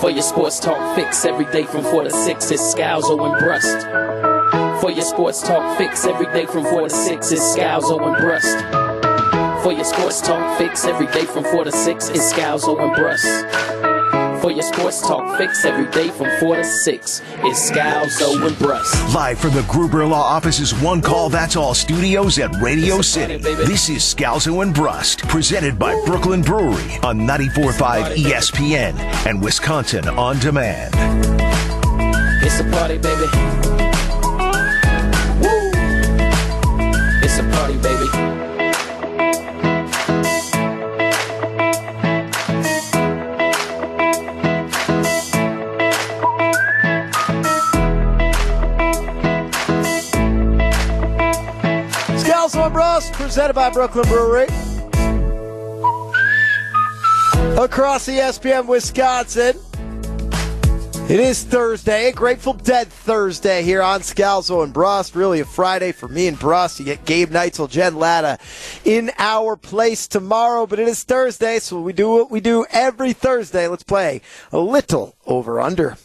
For your sports talk fix every day from 4 to 6, it's Scalzo and Brust. For your sports talk fix every day from 4 to 6, it's Scalzo and Brust. For your sports talk fix every day from 4 to 6, it's Scalzo and Brust. For your sports talk fix every day from 4 to 6, it's Scalzo and Brust. Live from the Gruber Law Office's One Call That's All studios at Radio City. This is Scalzo and Brust, presented by Brooklyn Brewery on 94.5 ESPN and Wisconsin On Demand. It's a party, baby. Presented by Brooklyn Brewery. Across the ESPN Wisconsin. It is Thursday, Grateful Dead Thursday here on Scalzo and Brust. Really a Friday for me and Brust. You get Gabe Neitzel, Jen Lada in our place tomorrow, but it is Thursday, so we do what we do every Thursday. Let's play a little over under.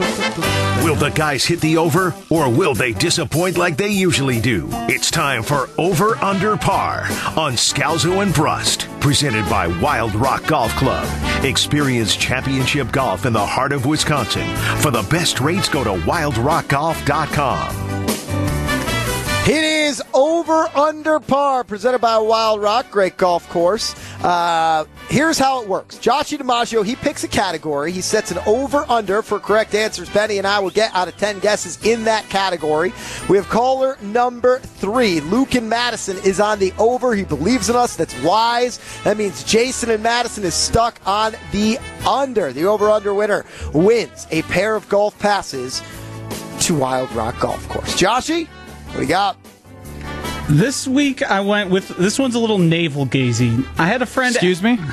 Will the guys hit the over or will they disappoint like they usually do? It's time for Over Under Par on Scalzo and Brust, presented by Wild Rock Golf Club. Experience championship golf in the heart of Wisconsin. For the best rates, go to wildrockgolf.com. It is over under par, presented by Wild Rock, great golf course. Uh, here's how it works: Joshy DiMaggio he picks a category, he sets an over under for correct answers. Benny and I will get out of ten guesses in that category. We have caller number three, Luke and Madison is on the over. He believes in us. That's wise. That means Jason and Madison is stuck on the under. The over under winner wins a pair of golf passes to Wild Rock Golf Course. Joshy. What do you got? This week I went with this one's a little navel gazing. I had a friend. Excuse me.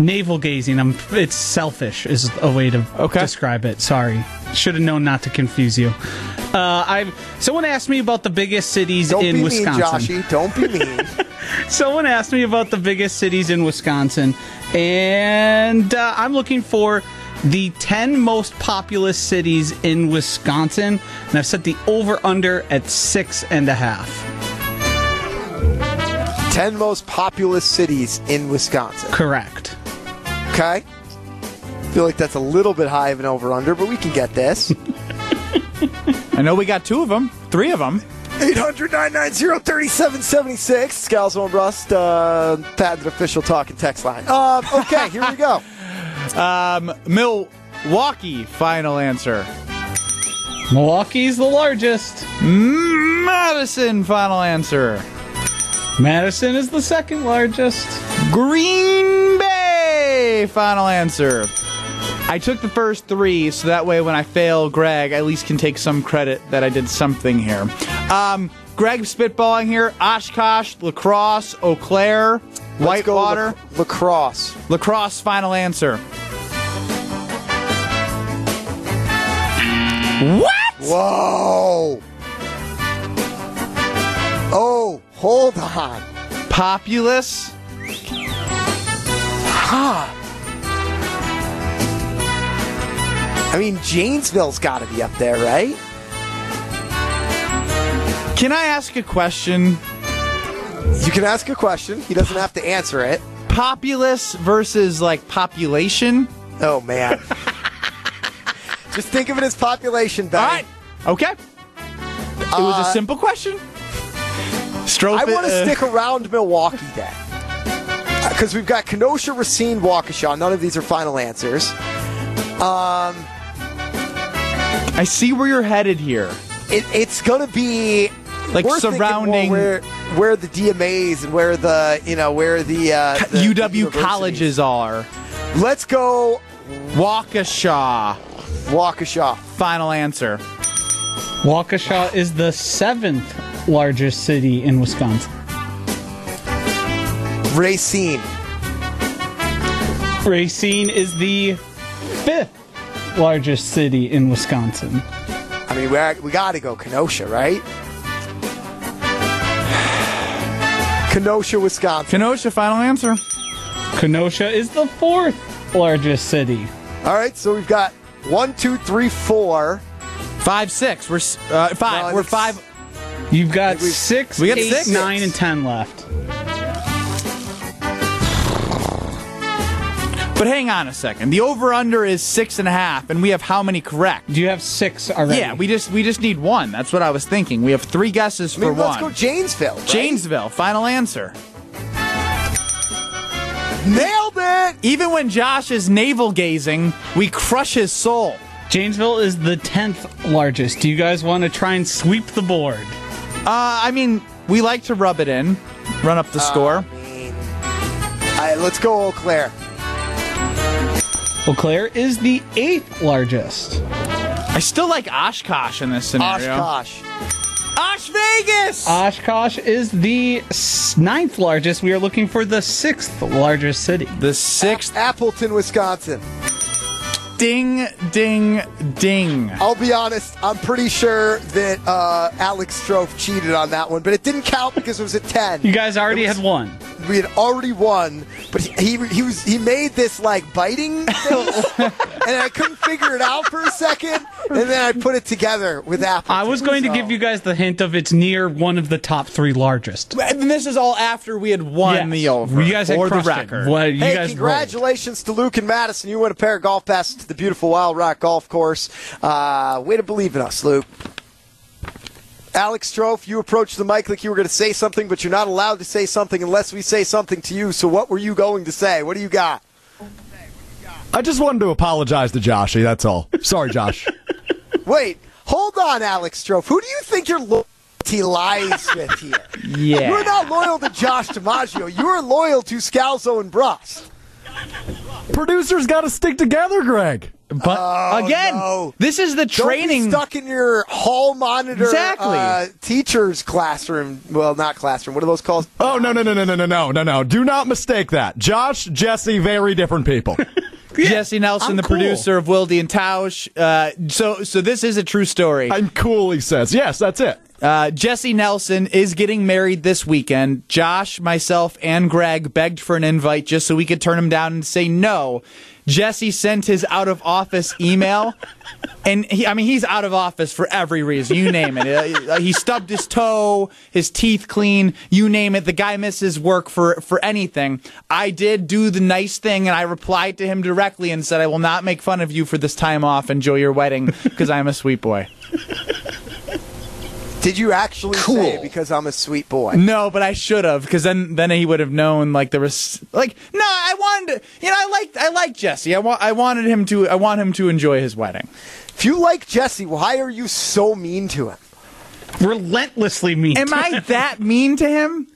Navel gazing. I'm. It's selfish is a way to Okay. describe it. Sorry, should have known not to confuse you. Uh, I someone asked me about the biggest cities Don't in be Wisconsin. mean, Joshy. Don't be mean. Someone asked me about the biggest cities in Wisconsin, and uh, I'm looking for the 10 most populous cities in Wisconsin, and I've set the over under at six and a half. 10 most populous cities in Wisconsin. Correct. Okay? feel like that's a little bit high of an over under, but we can get this. I know we got two of them, three of them. 800 990 3776. Scalzo and Brust, uh, patented official talking text line. Um, okay, here we go. Um, Milwaukee, final answer. Milwaukee's the largest. Madison, final answer. Madison is the second largest. Green Bay, final answer. I took the first three, so that way when I fail, Greg I at least can take some credit that I did something here. Um, Greg spitballing here. Oshkosh, La Crosse, Eau Claire, Let's Whitewater, lac- La Crosse. Lacrosse, final answer. What? Whoa. Hold on. Populous? I mean, Janesville's got to be up there, right? Can I ask a question? You can ask a question. He doesn't have to answer it. Populous versus like population? Oh, man. Just think of it as population, Benny. All right. Okay. It was Uh, a simple question. Stroke I want to uh, stick around Milwaukee then. Because we've got Kenosha, Racine, Waukesha. None of these are final answers. Um, I see where you're headed here. it, it's going to be Like we're surrounding- where where the DMAs and where the you know where the, uh, the UW universities. colleges are. Let's go Waukesha. Waukesha. Final answer. Waukesha is the seventh largest city in Wisconsin. Racine. Racine is the fifth largest city in Wisconsin. I mean, we we got to go Kenosha, right? Kenosha, Wisconsin. Kenosha, final answer. Kenosha is the fourth largest city. All right, so we've got one, two, three, four, five, six. We're uh, five. No, We're think five. You've got We've- six, we got eight, six? nine, and ten left. But hang on a second. The over under is six and a half, and we have how many correct? Do you have six already? Yeah, we just we just need one. That's what I was thinking. We have three guesses I mean, for let's one. go Janesville. right? Janesville, final answer. Nailed it. Even when Josh is navel gazing, we crush his soul. Janesville is the tenth largest. Do you guys want to try and sweep the board? Uh, I mean, we like to rub it in, run up the score. All right, let's go Eau Claire. Eau Claire is the eighth largest. I still like Oshkosh in this scenario. Oshkosh. Osh Vegas! Oshkosh is the s- ninth largest. We are looking for the sixth largest city. the sixth Appleton, Wisconsin. Ding, ding, ding. I'll be honest, I'm pretty sure that uh, Alex Strofe cheated on that one, but it didn't count because it was a 10. You guys already was- had one. We had already won, but he he, he was he made this like biting face, and I couldn't figure it out for a second, and then I put it together with Apple. I was going to give you guys the hint of it's near one of the top three largest. And this is all after we had won Yes. the over. You guys had for the crushed it. record. What, you Hey, guys congratulations to Luke and Madison. You win a pair of golf passes to the beautiful Wild Rock Golf Course. Uh, way to believe in us, Luke. Alex Strofe, you approached the mic like you were going to say something, but you're not allowed to say something unless we say something to you. So, what were you going to say? What do you got? I just wanted to apologize to Joshy. That's all. Sorry, Josh. Wait, hold on, Alex Strofe. Who do you think your loyalty lies with here? Yeah. You're not loyal to Josh DiMaggio. You are loyal to Scalzo and Brust. Producers got to stick together, Greg. But again, no. this is the Don't training. be stuck in your hall monitor Exactly. uh, teacher's classroom. Well, not classroom. What are those called? Oh no no no no no no no no no! Do not mistake that. Josh, Jesse, very different people. Jesse Nelson, I'm the cool. producer of Wildy and Tausch. Uh, so, so this is a true story. I'm cool. He says. Yes, that's it. Uh, Jesse Nelson is getting married this weekend. Josh, myself, and Greg begged for an invite just so we could turn him down and say no. Jesse sent his out of office email, and he, I mean, he's out of office for every reason. You name it. Uh, he stubbed his toe, his teeth clean, you name it. The guy misses work for, for anything. I did do the nice thing, and I replied to him directly and said, I will not make fun of you for this time off. Enjoy your wedding because I'm a sweet boy. Did you actually say because I'm a sweet boy? No, but I should have because then then he would have known like there was like no, I wanted you know I liked I like Jesse. I want I wanted him to I want him to enjoy his wedding. If you like Jesse, why are you so mean to him? Relentlessly mean. Am I that mean to him?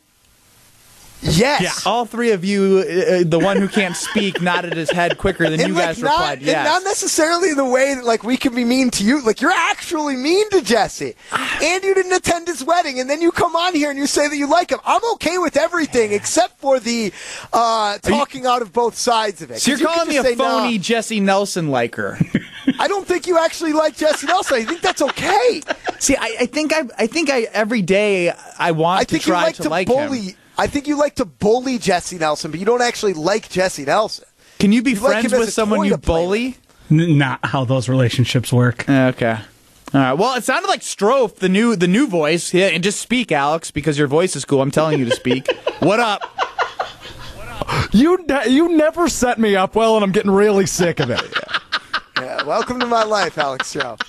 Yes. All three of you, uh, the one who can't speak, nodded his head quicker than you like, guys not, replied and yes. not necessarily the way that like we can be mean to you. Like you're actually mean to Jesse, and you didn't attend his wedding, and then you come on here and you say that you like him. I'm okay with everything except for the uh, talking out of both sides of it. so you're you calling me a say, "Nah, phony Jesse Nelson liker. I don't think you actually like Jesse Nelson. I think that's okay. See, I, I think I I think I every day I want I to you try like to, to, like bully. him. I think you like to bully Jesse Nelson, but you don't actually like Jesse Nelson. Can you be You friends him as with someone you bully? N- not how those relationships work. Okay. All right. Well, it sounded like Strofe, the new the new voice. Yeah, and just speak, Alex, because your voice is cool. I'm telling you to speak. what up? You ne- you never set me up well, and I'm getting really sick of it. Yeah, welcome to my life, Alex Stroh.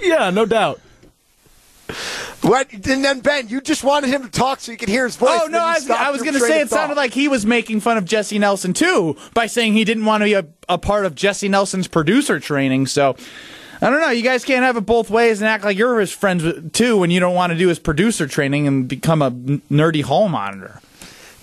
yeah, no doubt. What? And then Ben, you just wanted him to talk so you could hear his voice. Oh no, I was, was going to say it sounded like he was making fun of Jesse Nelson too by saying he didn't want to be a, a part of Jesse Nelson's producer training. So I don't know. You guys can't have it both ways and act like you're his friends too when you don't want to do his producer training and become a nerdy hall monitor.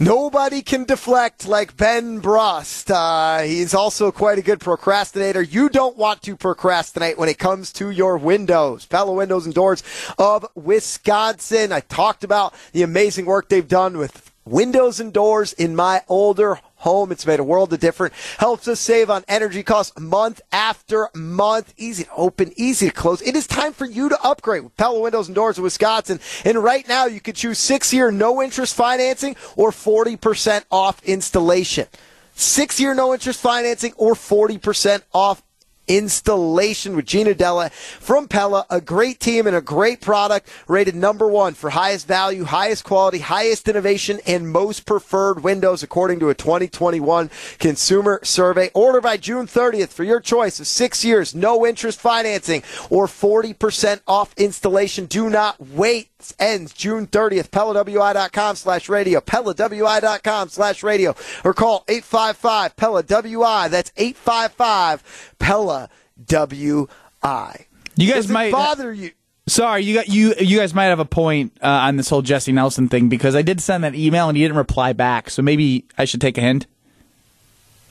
Nobody can deflect like Ben Brust. Uh, he's also quite a good procrastinator. You don't want to procrastinate when it comes to your windows. Pella Windows and Doors of Wisconsin. I talked about the amazing work they've done with windows and doors in my older home. It's made a world of difference. Helps us save on energy costs month after month. Easy to open, easy to close. It is time for you to upgrade with Pella Windows and Doors of Wisconsin. And right now, you can choose six year no interest financing or 40% off installation. Six year no interest financing or 40% off installation with Gina Della from Pella, a great team and a great product, rated number one for highest value, highest quality, highest innovation, and most preferred windows, according to a 2021 consumer survey. Order by June 30th for your choice of six years, no interest financing, or 40% off installation. Do not wait ends June 30th. PellaWI.com slash radio. PellaWI.com slash radio. Or call 855 Pella WI. That's 855 Pella WI. You guys Does it might bother you. Sorry, you got you. You guys might have a point uh, on this whole Jesse Nelson thing because I did send that email and he didn't reply back. So maybe I should take a hint.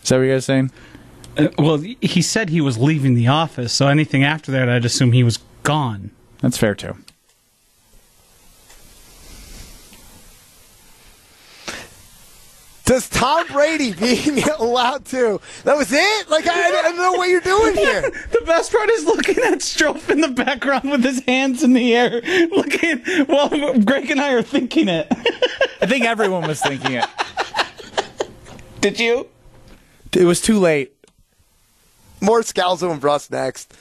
Is that what you guys saying? Uh, well, he said he was leaving the office, so anything after that, I'd assume he was gone. That's fair too. Does Tom Brady being allowed to? That was it? Like, I, I don't know what you're doing here. The best part is looking at Strofe in the background with his hands in the air, looking while Greg and I are thinking it. I think everyone was thinking it. Did you? It was too late. More Scalzo and Brust next.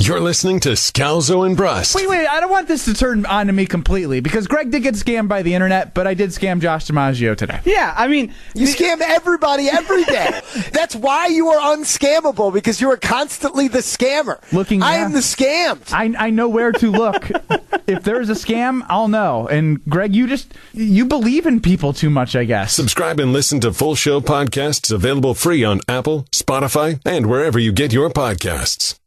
You're listening to Scalzo and Brust. Wait, wait. I don't want this to turn on to me completely because Greg did get scammed by the internet, but I did scam Josh DiMaggio today. Yeah, I mean, You scam everybody every day. That's why you are unscammable because you are constantly the scammer. Looking I down. am the scammed. I, I know where to look. if there's a scam, I'll know. And Greg, you just you believe in people too much, I guess. Subscribe and listen to full show podcasts available free on Apple, Spotify, and wherever you get your podcasts.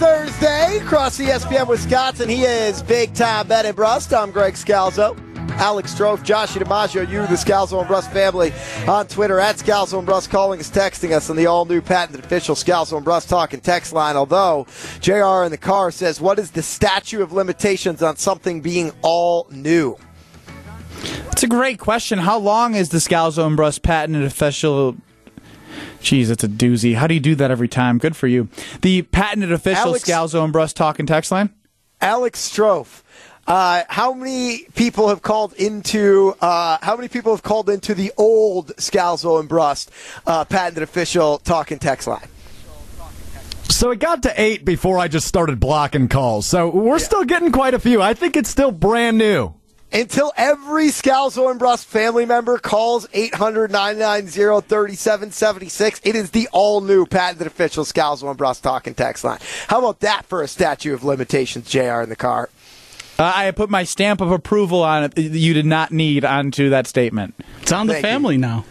Thursday across ESPN Wisconsin. He is big time Ben and Brust. I'm Greg Scalzo. Alex Strofe, Josh DiMaggio, you, the Scalzo and Brust family on Twitter at Scalzo and Brust, calling us, texting us on the all new patented official Scalzo and Brust talking text line. Although JR in the car says, What is the statute of limitations on something being all new? It's a great question. How long is the Scalzo and Brust patented official? Jeez, it's a doozy. How do you do that every time? Good for you. The patented official Alex- Scalzo and Brust talking text line. Alex Strofe. Uh, how many people have called into? Uh, how many people have called into the old Scalzo and Brust uh, patented official talking text line? So it got to eight before I just started blocking calls. So we're still getting quite a few. I think it's still brand new. Until every Scalzo and Brust family member calls 800 990 3776, it is the all new patented official Scalzo and Brust talking text line. How about that for a statute of limitations, JR in the car? Uh, I put my stamp of approval on it. that You did not need onto that statement. it's on the Thank you. family now.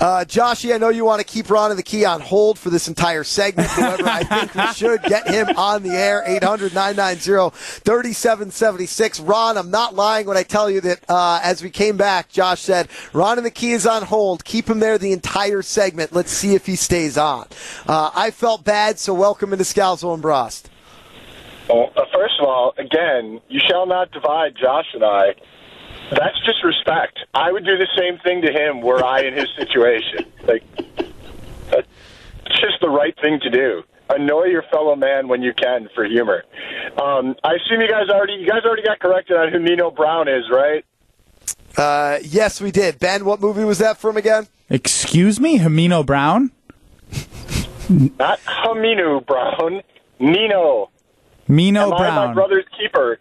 Uh, Joshy, I know you want to keep Ron and the Key on hold for this entire segment. However, I think we should get him on the air. 800 990 3776. Ron, I'm not lying when I tell you that uh, as we came back, Josh said, Ron and the Key is on hold. Keep him there the entire segment. Let's see if he stays on. Uh, I felt bad, so welcome into Scalzo and Brust. Well, uh, first of all, again, you shall not divide Josh and I. That's just respect. I would do the same thing to him were I in his situation. Like, that's just the right thing to do. Annoy your fellow man when you can for humor. Um, I assume you guys already you guys already got corrected on who Nino Brown is, right? Uh, yes, we did. Ben, what movie was that from again? Excuse me, Hamino Brown? Not Haminu Brown, Nino. Mino Am I Brown. my brother's keeper?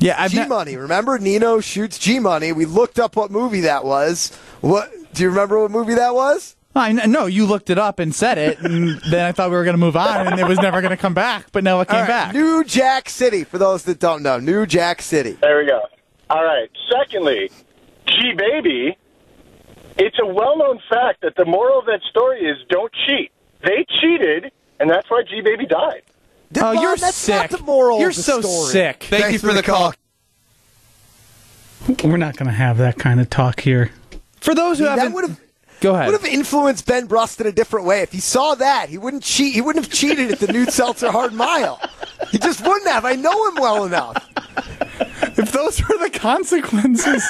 Yeah, I've G not- Money. Remember, Nino shoots G Money. We looked up what movie that was. What do you remember? What movie that was? I kn- no, you looked it up and said it, and then I thought we were going to move on, and it was never going to come back. But now it came All right, back. New Jack City. For those that don't know, New Jack City. There we go. All right. Secondly, G Baby. It's a well-known fact that the moral of that story is don't cheat. They cheated, and that's why G Baby died. Oh, Ron, you're that's sick. Not the moral you're of the so story. sick. Thank Thanks you for the call. We're not going to have that kind of talk here. For those who that haven't, would have go ahead. would have influenced Ben Brust in a different way. If he saw that, he wouldn't cheat. He wouldn't have cheated at the Nude Seltzer Hard Mile. He just wouldn't have. I know him well enough. if those were the consequences.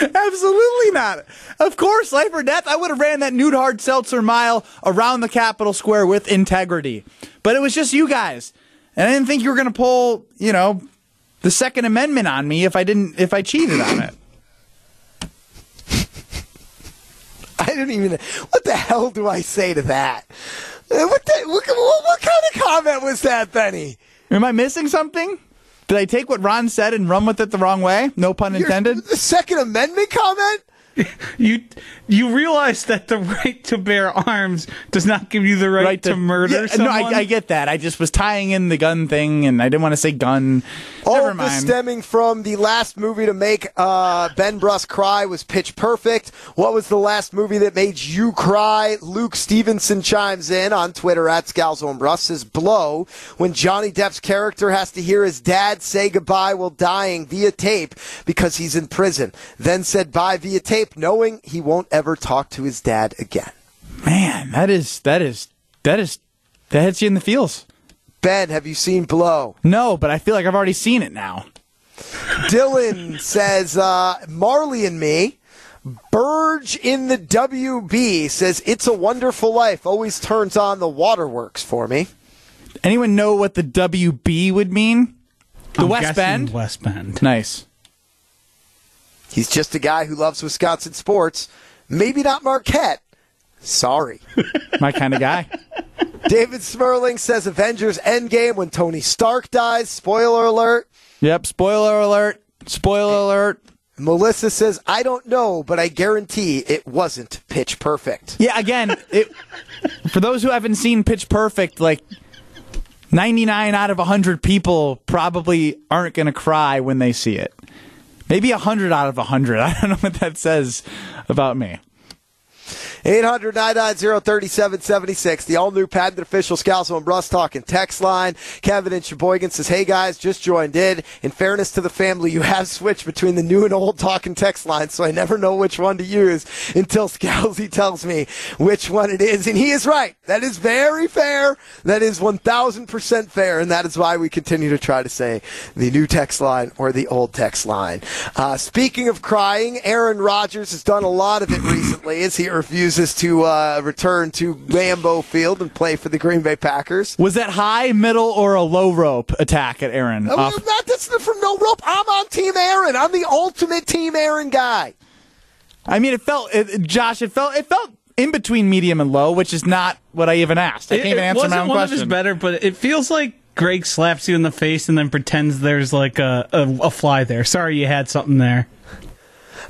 Absolutely not. Of course, life or death. I would have ran that nude hard seltzer mile around the Capitol Square with integrity. But it was just you guys. And I didn't think you were going to pull, you know, the Second Amendment on me if I didn't, if I cheated on it. I don't even. What the hell do I say to that? Uh, What, the, what, what, what kind of comment was that, Benny? Am I missing something? Did I take what Ron said and run with it the wrong way? No pun Your- intended. the Second Amendment comment? You you realize that the right to bear arms does not give you the right, to, murder Yeah, someone. No, I, I get that. I just was tying in the gun thing, and I didn't want to say gun. All Never of this mind. stemming from the last movie to make uh, Ben Brust cry was Pitch Perfect. What was the last movie that made you cry? Luke Stevenson chimes in on Twitter at Scalzo and Brust says Blow when Johnny Depp's character has to hear his dad say goodbye while dying via tape because he's in prison. Then said bye via tape knowing he won't ever talk to his dad again. Man, that is that is that is that hits you in the feels. Ben, have you seen Blow? No, but I feel like I've already seen it now. Dylan says, uh, Marley and me. Burge in the WB says, It's a Wonderful Life. Always turns on the waterworks for me. Anyone know what the WB would mean? The I'm West guessing Bend. West Bend. Nice. He's just a guy who loves Wisconsin sports. Maybe not Marquette. Sorry. My kind of guy. David Smerling says Avengers Endgame when Tony Stark dies. Spoiler alert. Yep. Spoiler alert. Spoiler alert. Melissa says, I don't know, but I guarantee it wasn't pitch perfect. Yeah. Again, it, for those who haven't seen Pitch Perfect, like 99 out of 100 people probably aren't going to cry when they see it. Maybe 100 out of 100. I don't know what that says about me. 800 990 3776, the all new patent official Scalzo and Brust talking text line. Kevin in Sheboygan says, Hey guys, just joined in. In fairness to the family, you have switched between the new and old talking text line, so I never know which one to use until Scalzi tells me which one it is. And he is right. That is very fair. That is 1000% fair. And that is why we continue to try to say the new text line or the old text line. Uh, speaking of crying, Aaron Rodgers has done a lot of it recently as he refuses to uh, return to Lambeau Field and play for the Green Bay Packers. Was that high, middle, or a low rope attack at Aaron? Uh, Off- Not that's from no rope. I'm on Team Aaron. I'm the ultimate Team Aaron guy. I mean, it felt, it, Josh, it felt, it felt in between medium and low, which is not what I even asked. I can't It, even it answer wasn't my own one question. of his better, but it feels like Greg slaps you in the face and then pretends there's like a, a, a fly there. Sorry, you had something there.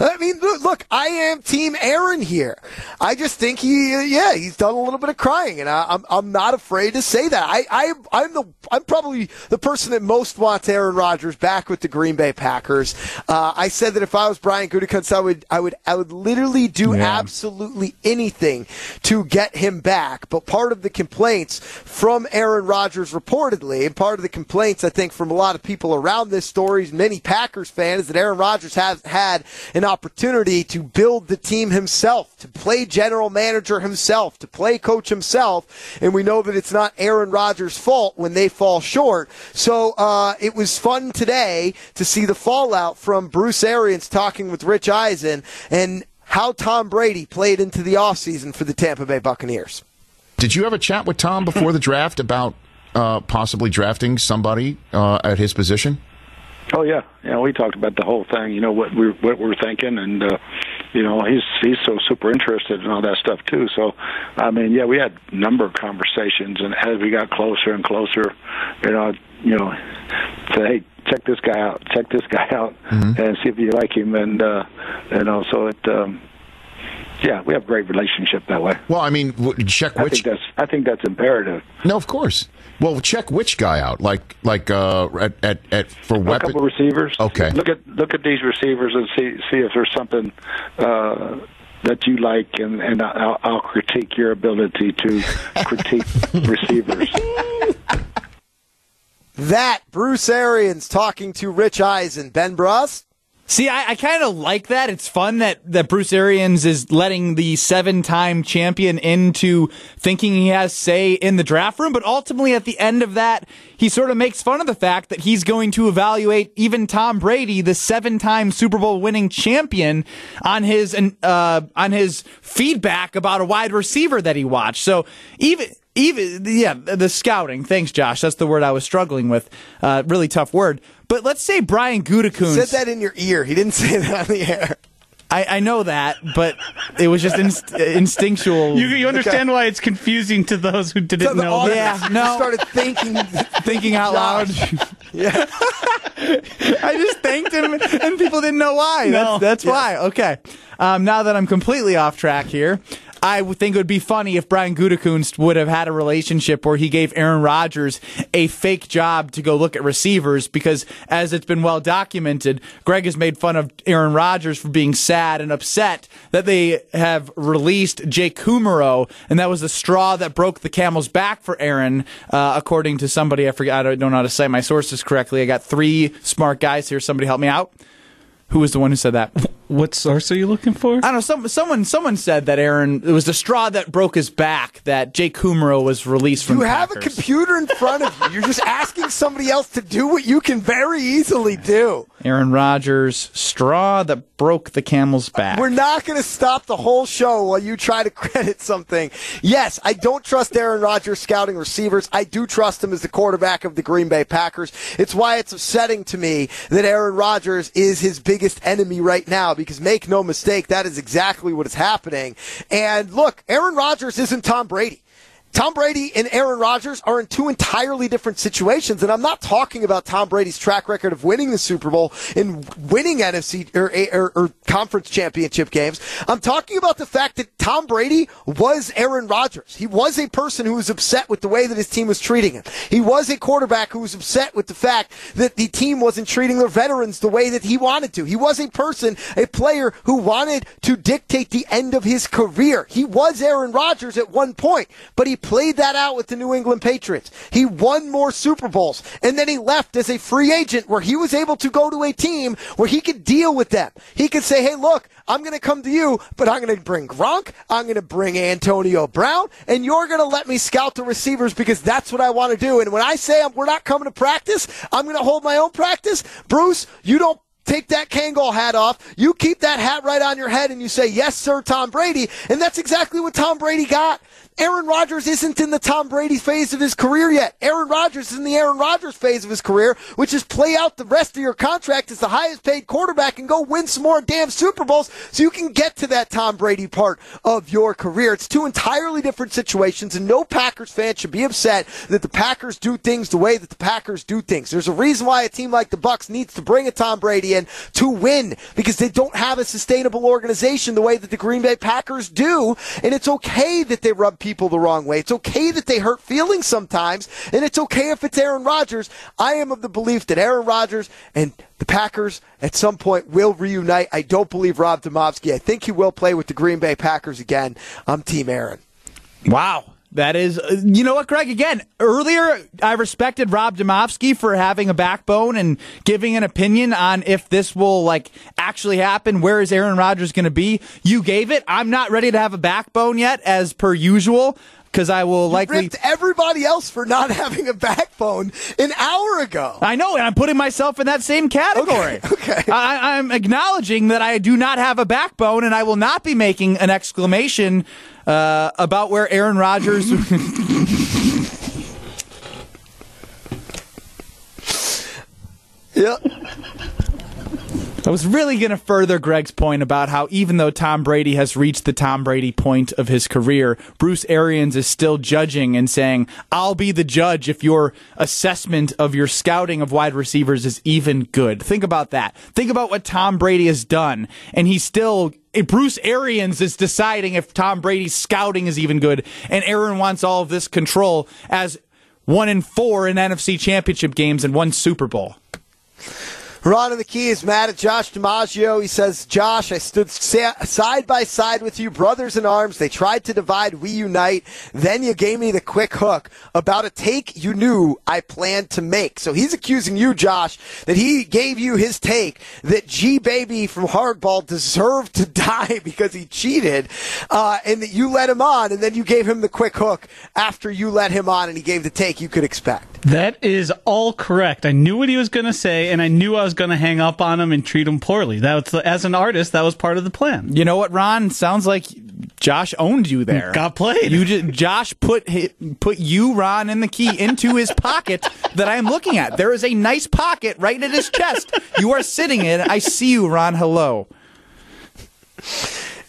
I mean, look, I am Team Aaron here. I just think he, yeah, he's done a little bit of crying, and I, I'm, I'm not afraid to say that. I, I, I'm the, I'm probably the person that most wants Aaron Rodgers back with the Green Bay Packers. Uh, I said that if I was Brian Gutekunst, I would, I would, I would literally do Yeah. absolutely anything to get him back. But part of the complaints from Aaron Rodgers, reportedly, and part of the complaints I think from a lot of people around this story, many Packers fans, is that Aaron Rodgers has had an opportunity to build the team himself, to play general manager himself, to play coach himself, and we know that it's not Aaron Rodgers' fault when they fall short. So uh, it was fun today to see the fallout from Bruce Arians talking with Rich Eisen and how Tom Brady played into the offseason for the Tampa Bay Buccaneers. Did you have a chat with Tom before the draft about uh, possibly drafting somebody uh, at his position? Oh yeah, yeah. We talked about the whole thing. You know what we're what we're thinking, and uh, you know he's he's so super interested in all that stuff too. So, I mean, yeah, we had a number of conversations, and as we got closer and closer, you know, you know, say, hey, check this guy out, check this guy out, and see if you like him, and uh, you know, so it. Um, yeah, we have a great relationship that way. Well, I mean, w- check I which. think that's I think that's imperative. No, of course. Well, check which guy out, like like uh, at, at at for a couple receivers. Okay. Look at look at these receivers and see see if there's something uh, that you like, and and I'll, I'll critique your ability to critique receivers. That Bruce Arians talking to Rich Eisen. Ben Brust? See, I, I kind of like that. It's fun that, that Bruce Arians is letting the seven time champion into thinking he has say in the draft room. But ultimately, at the end of that, he sort of makes fun of the fact that he's going to evaluate even Tom Brady, the seven time Super Bowl winning champion, on his, uh, on his feedback about a wide receiver that he watched. So even, even yeah, the scouting. Thanks, Josh. That's the word I was struggling with. Uh, really tough word. But let's say Brian Gutekunst said that in your ear. He didn't say that on the air. I, I know that, but it was just inst- instinctual. You, you understand why it's confusing to those who didn't So know audience that. Yeah, no. started thinking. thinking out loud. yeah. I just thanked him, and people didn't know why. No. That's, that's why. Okay. Um, now that I'm completely off track here, I think it would be funny if Brian Gutekunst would have had a relationship where he gave Aaron Rodgers a fake job to go look at receivers because, as it's been well documented, Greg has made fun of Aaron Rodgers for being sad and upset that they have released Jake Kumerow, and that was the straw that broke the camel's back for Aaron, uh, according to somebody. I forget. I don't know how to cite my sources correctly. I got three smart guys here. Somebody help me out. Who was the one who said that? What source are you looking for? I don't know. Some, someone someone said that Aaron it was the straw that broke his back that Jake Kumerow was released from. You the have a computer in front of you. You're just asking somebody else to do what you can very easily do. Aaron Rodgers straw that broke the camel's back. We're not going to stop the whole show while you try to credit something. Yes, I don't trust Aaron Rodgers scouting receivers. I do trust him as the quarterback of the Green Bay Packers. It's why it's upsetting to me that Aaron Rodgers is his biggest enemy right now because make no mistake, that is exactly what is happening. And look, Aaron Rodgers isn't Tom Brady. Tom Brady and Aaron Rodgers are in two entirely different situations, and I'm not talking about Tom Brady's track record of winning the Super Bowl and winning NFC or, or, or conference championship games. I'm talking about the fact that Tom Brady was Aaron Rodgers. He was a person who was upset with the way that his team was treating him. He was a quarterback who was upset with the fact that the team wasn't treating their veterans the way that he wanted to. He was a person, a player who wanted to dictate the end of his career. He was Aaron Rodgers at one point, but he played that out with the New England Patriots. He won more Super Bowls, and then he left as a free agent where he was able to go to a team where he could deal with them. He could say, hey, look, I'm going to come to you, but I'm going to bring Gronk, I'm going to bring Antonio Brown, and you're going to let me scout the receivers because that's what I want to do. And when I say I'm, we're not coming to practice, I'm going to hold my own practice. Bruce, you don't take that Kangol hat off. You keep that hat right on your head and you say, yes, sir, Tom Brady. And that's exactly what Tom Brady got. Aaron Rodgers isn't in the Tom Brady phase of his career yet. Aaron Rodgers is in the Aaron Rodgers phase of his career, which is play out the rest of your contract as the highest paid quarterback and go win some more damn Super Bowls so you can get to that Tom Brady part of your career. It's two entirely different situations, and no Packers fan should be upset that the Packers do things the way that the Packers do things. There's a reason why a team like the Bucks needs to bring a Tom Brady in to win because they don't have a sustainable organization the way that the Green Bay Packers do, and it's okay that they rub people the wrong way. It's okay that they hurt feelings sometimes, and it's okay if it's Aaron Rodgers. I am of the belief that Aaron Rodgers and the Packers at some point will reunite. I don't believe Rob Demovsky. I think he will play with the Green Bay Packers again. I'm Team Aaron. Wow. That is, uh, you know what, Greg? Again, earlier I respected Rob Demovsky for having a backbone and giving an opinion on if this will like actually happen. Where is Aaron Rodgers going to be? You gave it. I'm not ready to have a backbone yet, as per usual, because I will likely. Ripped everybody else for not having a backbone an hour ago. I know, and I'm putting myself in that same category. Okay. okay. I, I'm acknowledging that I do not have a backbone, and I will not be making an exclamation uh, about where Aaron Rodgers. Yep. I was really going to further Greg's point about how even though Tom Brady has reached the Tom Brady point of his career, Bruce Arians is still judging and saying, I'll be the judge if your assessment of your scouting of wide receivers is even good. Think about that. Think about what Tom Brady has done, and he's still. Bruce Arians is deciding if Tom Brady's scouting is even good, and Aaron wants all of this control as one in four in NFC championship games and one Super Bowl. Ron in the key is mad at Josh DiMaggio. He says, Josh, I stood sa- side by side with you, brothers in arms. They tried to divide, we unite. Then you gave me the quick hook about a take you knew I planned to make. So he's accusing you, Josh, that he gave you his take that G Baby from Hardball deserved to die because he cheated, uh, and that you let him on, and then you gave him the quick hook after you let him on, and he gave the take you could expect. That is all correct. I knew what he was going to say, and I knew I was going to hang up on him and treat him poorly. That was, as an artist, that was part of the plan. You know what, Ron? Sounds like Josh owned you there. Got played. You just, Josh put put you, Ron, and the key into his pocket that I am looking at. There is a nice pocket right at his chest. You are sitting in. I see you, Ron. Hello.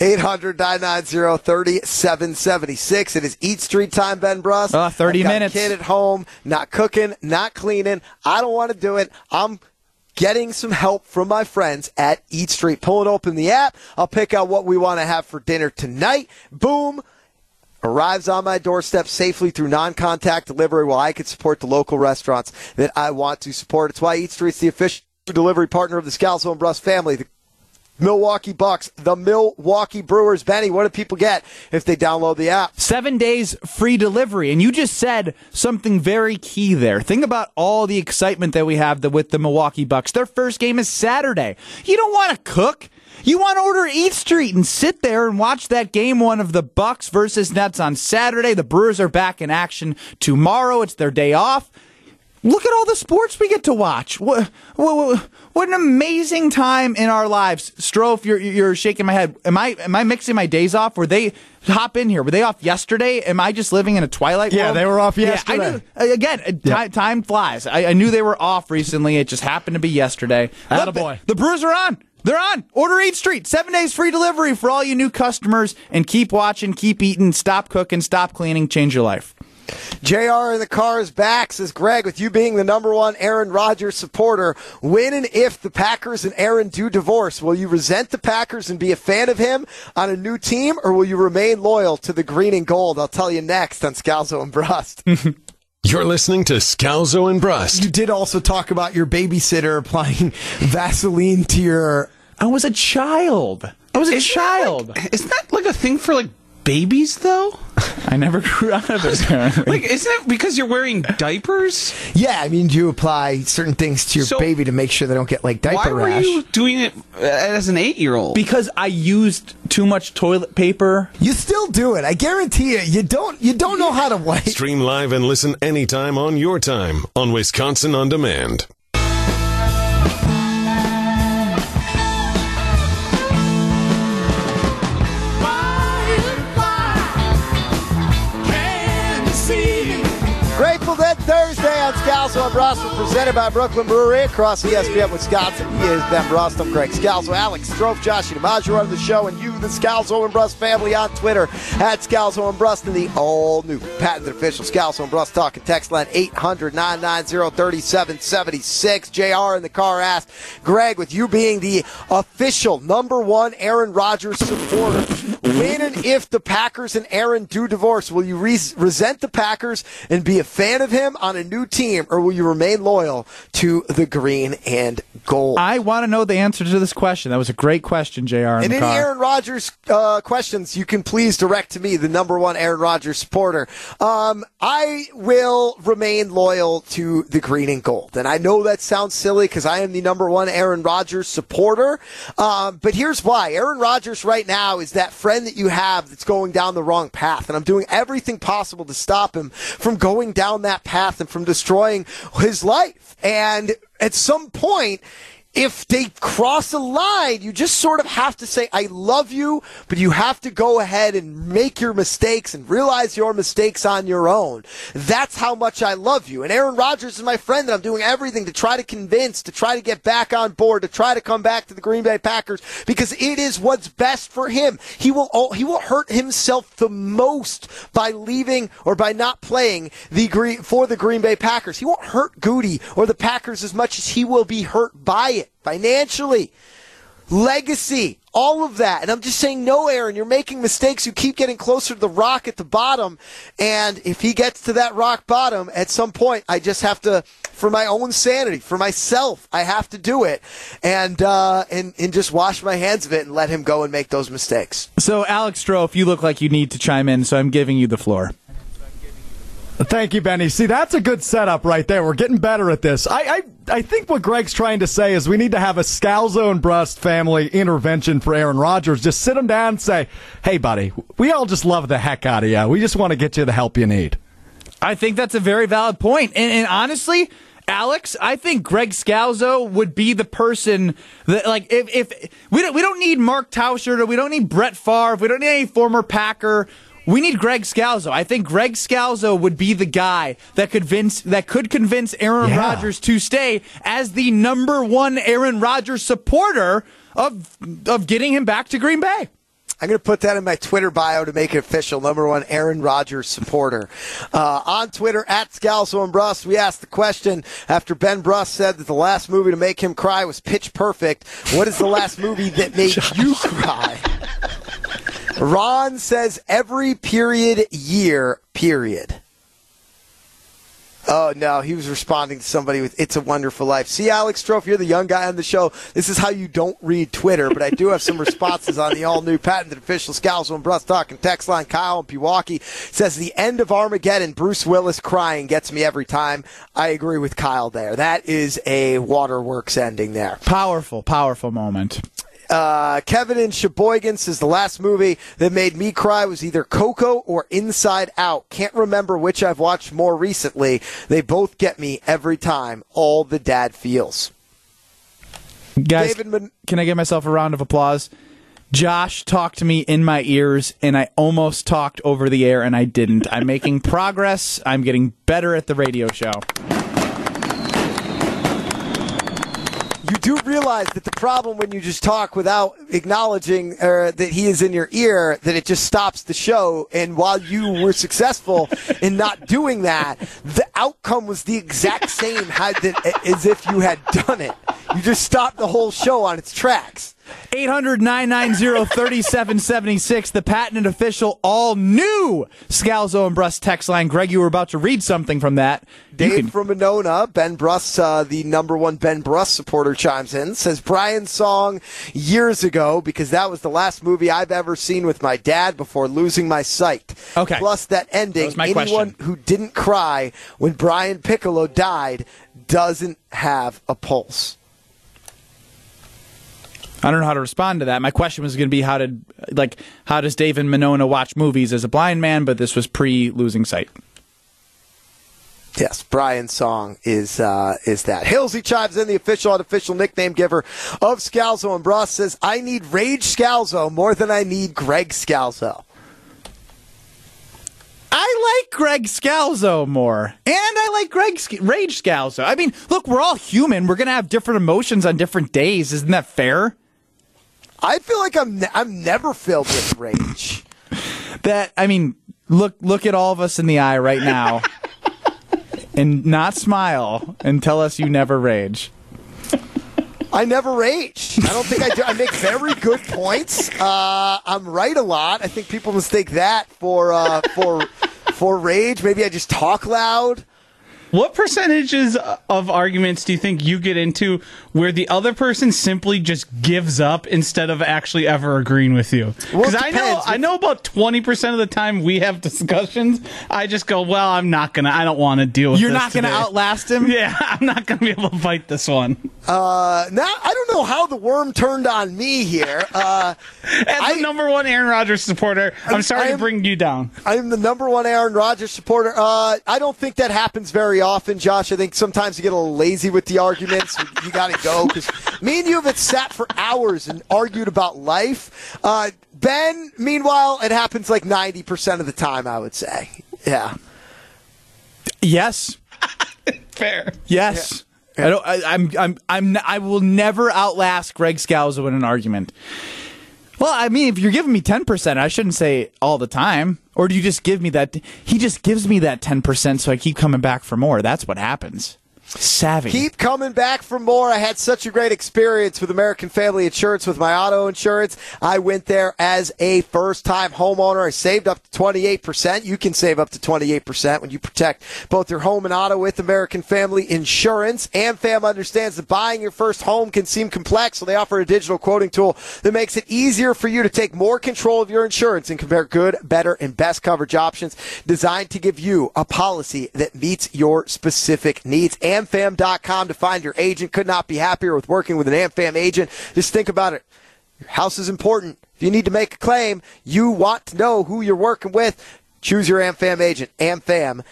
800 990 3776. It is Eat Street time, Ben Brust. Uh, 30 I've got a minutes. kid at home, not cooking, not cleaning. I don't want to do it. I'm getting some help from my friends at Eat Street. Pulling open the app. I'll pick out what we want to have for dinner tonight. Boom. Arrives on my doorstep safely through non contact delivery while I can support the local restaurants that I want to support. It's why Eat Street's the official delivery partner of the Scalzo and Brust family. The Milwaukee Bucks, the Milwaukee Brewers. Benny, what do people get if they download the app? Seven days free delivery. And you just said something very key there. Think about all the excitement that we have with the Milwaukee Bucks. Their first game is Saturday. You don't want to cook. You want to order Eat Street and sit there and watch that game one of the Bucks versus Nets on Saturday. The Brewers are back in action tomorrow. It's their day off. Look at all the sports we get to watch. What, what, what an amazing time in our lives. Strofe, you're, you're shaking my head. Am I am I mixing my days off? Were they hop in here? Were they off yesterday? Am I just living in a twilight world? Yeah, world? they were off Yeah, yesterday. I knew, again, uh, time, time flies. I, I knew they were off recently. It just happened to be yesterday. Attaboy. The, the Brewers are on. They're on. Order Eat Street. Seven days free delivery for all you new customers. And keep watching, keep eating, stop cooking, stop cleaning, change your life. JR in the car is back, says Greg, with you being the number one Aaron Rodgers supporter. When and if the Packers and Aaron do divorce, will you resent the Packers and be a fan of him on a new team, or will you remain loyal to the green and gold? I'll tell you next on Scalzo and Brust. You're listening to Scalzo and Brust. You did also talk about your babysitter applying Vaseline to your. I was a child. I was a child. Isn't that like a thing for like babies though? I never grew out of it. Apparently. Like, isn't it because you're wearing diapers? Yeah, I mean, do you apply certain things to your So- baby to make sure they don't get like diaper rash. Why were you doing it as an eight-year-old? because I used too much toilet paper. You still do it. I guarantee you. You don't. You don't know how to wipe. Stream live and listen anytime on your time on Wisconsin On Demand. Thursday Scalzo and Brust, presented by Brooklyn Brewery across ESPN Wisconsin. He is Ben Brust. I'm Greg Scalzo, Alex Strofe, Josh DiMaggio on the show, and you, the Scalzo and Brust family on Twitter at Scalzo and Brust in the all-new patented official Scalzo and Brust talking text line 800-990-3776. JR in the car asked, Greg, with you being the official number one Aaron Rodgers supporter, when and if the Packers and Aaron do divorce, will you res- resent the Packers and be a fan of him on a new team, or will you remain loyal to the green and gold? I want to know the answer to this question. That was a great question, Jr. And any car. Aaron Rodgers uh, questions, you can please direct to me, the number one Aaron Rodgers supporter. Um, I will remain loyal to the green and gold. And I know that sounds silly because I am the number one Aaron Rodgers supporter. Um, but here's why Aaron Rodgers right now is that friend that you have that's going down the wrong path. And I'm doing everything possible to stop him from going down that path and from destroying his life. And at some point, if they cross a line, you just sort of have to say, I love you, but you have to go ahead and make your mistakes and realize your mistakes on your own. That's how much I love you. And Aaron Rodgers is my friend that I'm doing everything to try to convince, to try to get back on board, to try to come back to the Green Bay Packers because it is what's best for him. He will, he will hurt himself the most by leaving or by not playing the Green, for the Green Bay Packers. He won't hurt Goody or the Packers as much as he will be hurt by it financially. legacy, all of that. And I'm just saying, no, Aaron, you're making mistakes. You keep getting closer to the rock at the bottom. And if he gets to that rock bottom at some point, I just have to, for my own sanity, for myself, I have to do it and, uh, and, and just wash my hands of it and let him go and make those mistakes. So, Alex Strofe, you look like you need to chime in, so I'm giving you the floor. Thank you, Benny. See, that's a good setup right there. We're getting better at this. I, I, I think what Greg's trying to say is we need to have a Scalzo and Brust family intervention for Aaron Rodgers. Just sit him down and say, hey, buddy, we all just love the heck out of you. We just want to get you the help you need. I think that's a very valid point. And, and honestly, Alex, I think Greg Scalzo would be the person that, like, if, if we don't, we don't need Mark Tauscher, we don't need Brett Favre, we don't need any former Packer. We need Greg Scalzo. I think Greg Scalzo would be the guy that could convince that could convince Aaron Yeah. Rodgers to stay as the number one Aaron Rodgers supporter of of getting him back to Green Bay. I'm going to put that in my Twitter bio to make it official. Number one, Aaron Rodgers supporter. Uh, on Twitter, at Scalzo and Brust, we asked the question after Ben Brust said that the last movie to make him cry was Pitch Perfect. What is the last movie that made you cry? Ron says every period year, period. Oh no, he was responding to somebody with "It's a Wonderful Life." See, Alex Strofe, you're the young guy on the show. This is how you don't read Twitter, but I do have some responses on the all-new patented official Scalzo and Brust talking text line. Kyle in Pewaukee says the end of Armageddon. Bruce Willis crying gets me every time. I agree with Kyle there. That is a waterworks ending there. Powerful, powerful moment. Uh, Kevin in Sheboygan says the last movie that made me cry was either Coco or Inside Out. Can't remember which I've watched more recently. They both get me every time. All the dad feels. Guys, David can I get myself a round of applause? Josh talked to me in my ears, and I almost talked over the air, and I didn't. I'm making progress. I'm getting better at the radio show. You do realize that the problem when you just talk without acknowledging uh, that he is in your ear, that it just stops the show. And while you were successful in not doing that, the outcome was the exact same as if you had done it. You just stopped the whole show on its tracks. 800 990 3776, the patented official, all new Scalzo and Brust text line. Greg, you were about to read something from that. Dave can- from Monona, Ben Brust, uh, the number one Ben Brust supporter, chimes in. Says Brian's song years ago because that was the last movie I've ever seen with my dad before losing my sight. Okay. Plus that ending. That anyone question. who didn't cry when Brian Piccolo died doesn't have a pulse. I don't know how to respond to that. My question was going to be how did like how does David Monona watch movies as a blind man? But this was pre losing sight. Yes, Brian's song is uh, is that. Hillsy chimes in, the official unofficial nickname giver of Scalzo and Brust says, I need Rage Scalzo more than I need Greg Scalzo. I like Greg Scalzo more, and I like Greg Sc- Rage Scalzo. I mean, look, we're all human. We're gonna have different emotions on different days. Isn't that fair? I feel like I'm ne- I'm never filled with rage. That I mean, look look at all of us in the eye right now, and not smile and tell us you never rage. I never rage. I don't think I do. I make very good points. Uh, I'm right a lot. I think people mistake that for uh, for for rage. Maybe I just talk loud. What percentages of arguments do you think you get into where the other person simply just gives up instead of actually ever agreeing with you? Because it I know. I know about twenty percent of the time we have discussions, I just go, "Well, I'm not gonna. I don't want to deal with. This. You're not gonna today." outlast him. Yeah, I'm not gonna be able to fight this one. Uh, now I don't know how the worm turned on me here. Uh, As I- the number one Aaron Rodgers supporter, I'm, sorry I'm- to bring you down. I'm the number one Aaron Rodgers supporter. Uh, I don't think that happens very often, Josh. I think sometimes you get a little lazy with the arguments. you got to go because me and you have sat for hours and argued about life. Uh, ben, meanwhile, it happens like 90% of the time, I would say. Yeah. Yes. Fair. Yes. I don't. I, I'm. I'm. I'm. I will never outlast Greg Scalzo in an argument. Well, I mean, if you're giving me ten percent, I shouldn't say all the time. Or do you just give me that? He just gives me that ten percent, so I keep coming back for more. That's what happens. Savvy. Keep coming back for more. I had such a great experience with American Family Insurance with my auto insurance. I went there as a first time homeowner. I saved up to 28%. You can save up to 28% when you protect both your home and auto with American Family Insurance. AmFam understands that buying your first home can seem complex, so they offer a digital quoting tool that makes it easier for you to take more control of your insurance and compare good, better, and best coverage options designed to give you a policy that meets your specific needs. AmFam.com to find your agent. Could not be happier with working with an AmFam agent. Just think about it. Your house is important. If you need to make a claim, you want to know who you're working with. Choose your AmFam agent. AmFam.com.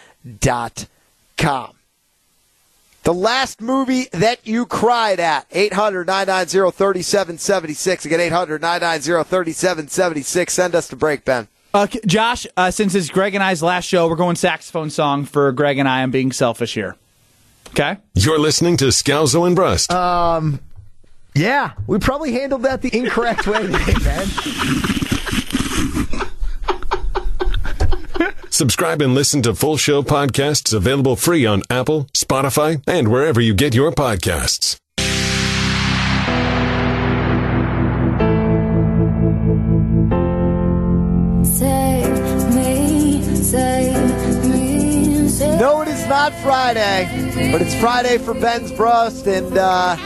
The last movie that you cried at. 800 990 3776. Again, 800 990 3776. Send us to break, Ben. Uh, Josh, uh, since it's Greg and I's last show, we're going saxophone song for Greg and I. I'm being selfish here. Okay? You're listening to Scalzo and Brust. Um, yeah, we probably handled that the incorrect way today, man. Subscribe and listen to full show podcasts available free on Apple, Spotify, and wherever you get your podcasts. Save No, it is not Friday, but it's Friday for Ben's Brust, and uh,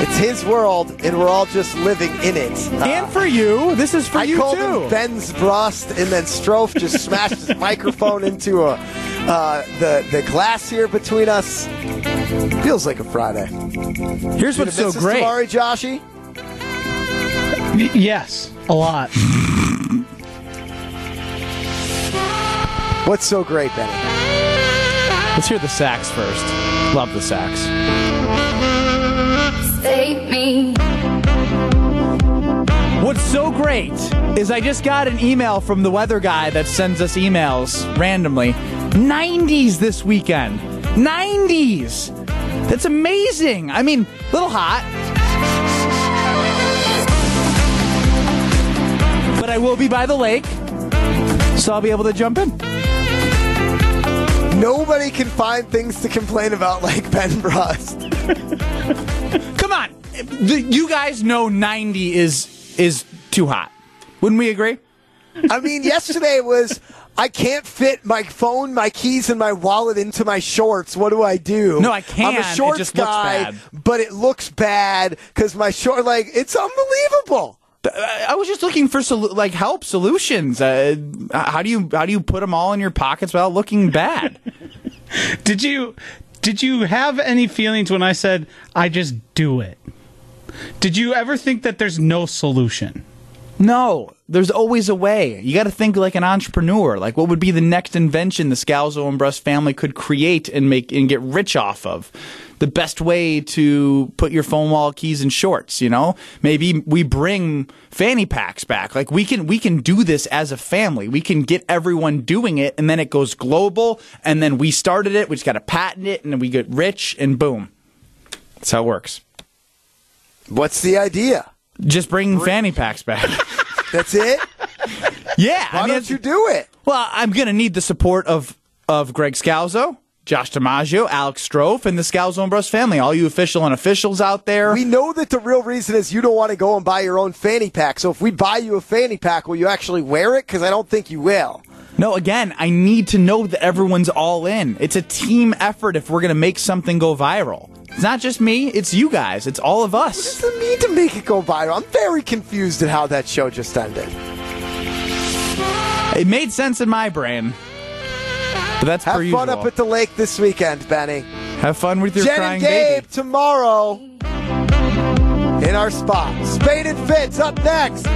it's his world, and we're all just living in it. Uh, and for you, this is for I you called too. him Ben's Brust, and then Strofe just smashed his microphone into a, uh, the the glass here between us. Feels like a Friday. Here's what's so great. Tomorrow, Joshy? Y- yes, a lot. What's so great, Benny? Let's hear the sax first. Love the sax. save me. What's so great is I just got an email from the weather guy that sends us emails randomly. 90s this weekend. 90s. That's amazing. I mean, a little hot. But I will be by the lake, so I'll be able to jump in. Nobody can find things to complain about like Ben Brust. Come on. The- You guys know 90 is is too hot. Wouldn't we agree? I mean, yesterday was I can't fit my phone, my keys, and my wallet into my shorts. What do I do? No, I can't. I'm a shorts guy, but it looks bad because my short. Like it's unbelievable. I was just looking for solu- like help solutions. Uh, how do you how do you put them all in your pockets without looking bad? Did you did you have any feelings when I said I just do it? Did you ever think that there's no solution? No, there's always a way. You got to think like an entrepreneur. Like, what would be the next invention the Scalzo and Brust family could create and make and get rich off of? The best way to put your phone wallet, keys, in shorts. You know, maybe we bring fanny packs back. Like we can we can do this as a family. We can get everyone doing it, and then it goes global. And then we started it. We just got to patent it, and then we get rich, and boom. That's how it works. What's the idea? Just bring fanny packs back. That's it. Yeah, Why I mean, don't you do it? Well, I'm going to need the support of of Greg Scalzo, Josh DiMaggio, Alex Strofe, and the Scalzo and Brust family. All you official and officials out there. We know that the real reason is you don't want to go and buy your own fanny pack. So if we buy you a fanny pack, will you actually wear it? Because I don't think you will. no, again, I need to know that everyone's all in. It's a team effort if we're going to make something go viral. It's not just me, it's you guys, it's all of us. What's the need to make it go viral? I'm very confused at how that show just ended. It made sense in my brain. But that's Have fun usual. up at the lake this weekend, Benny. Have fun with your Jen crying and Gabe baby. tomorrow in our spot. Spade and Fitz up next.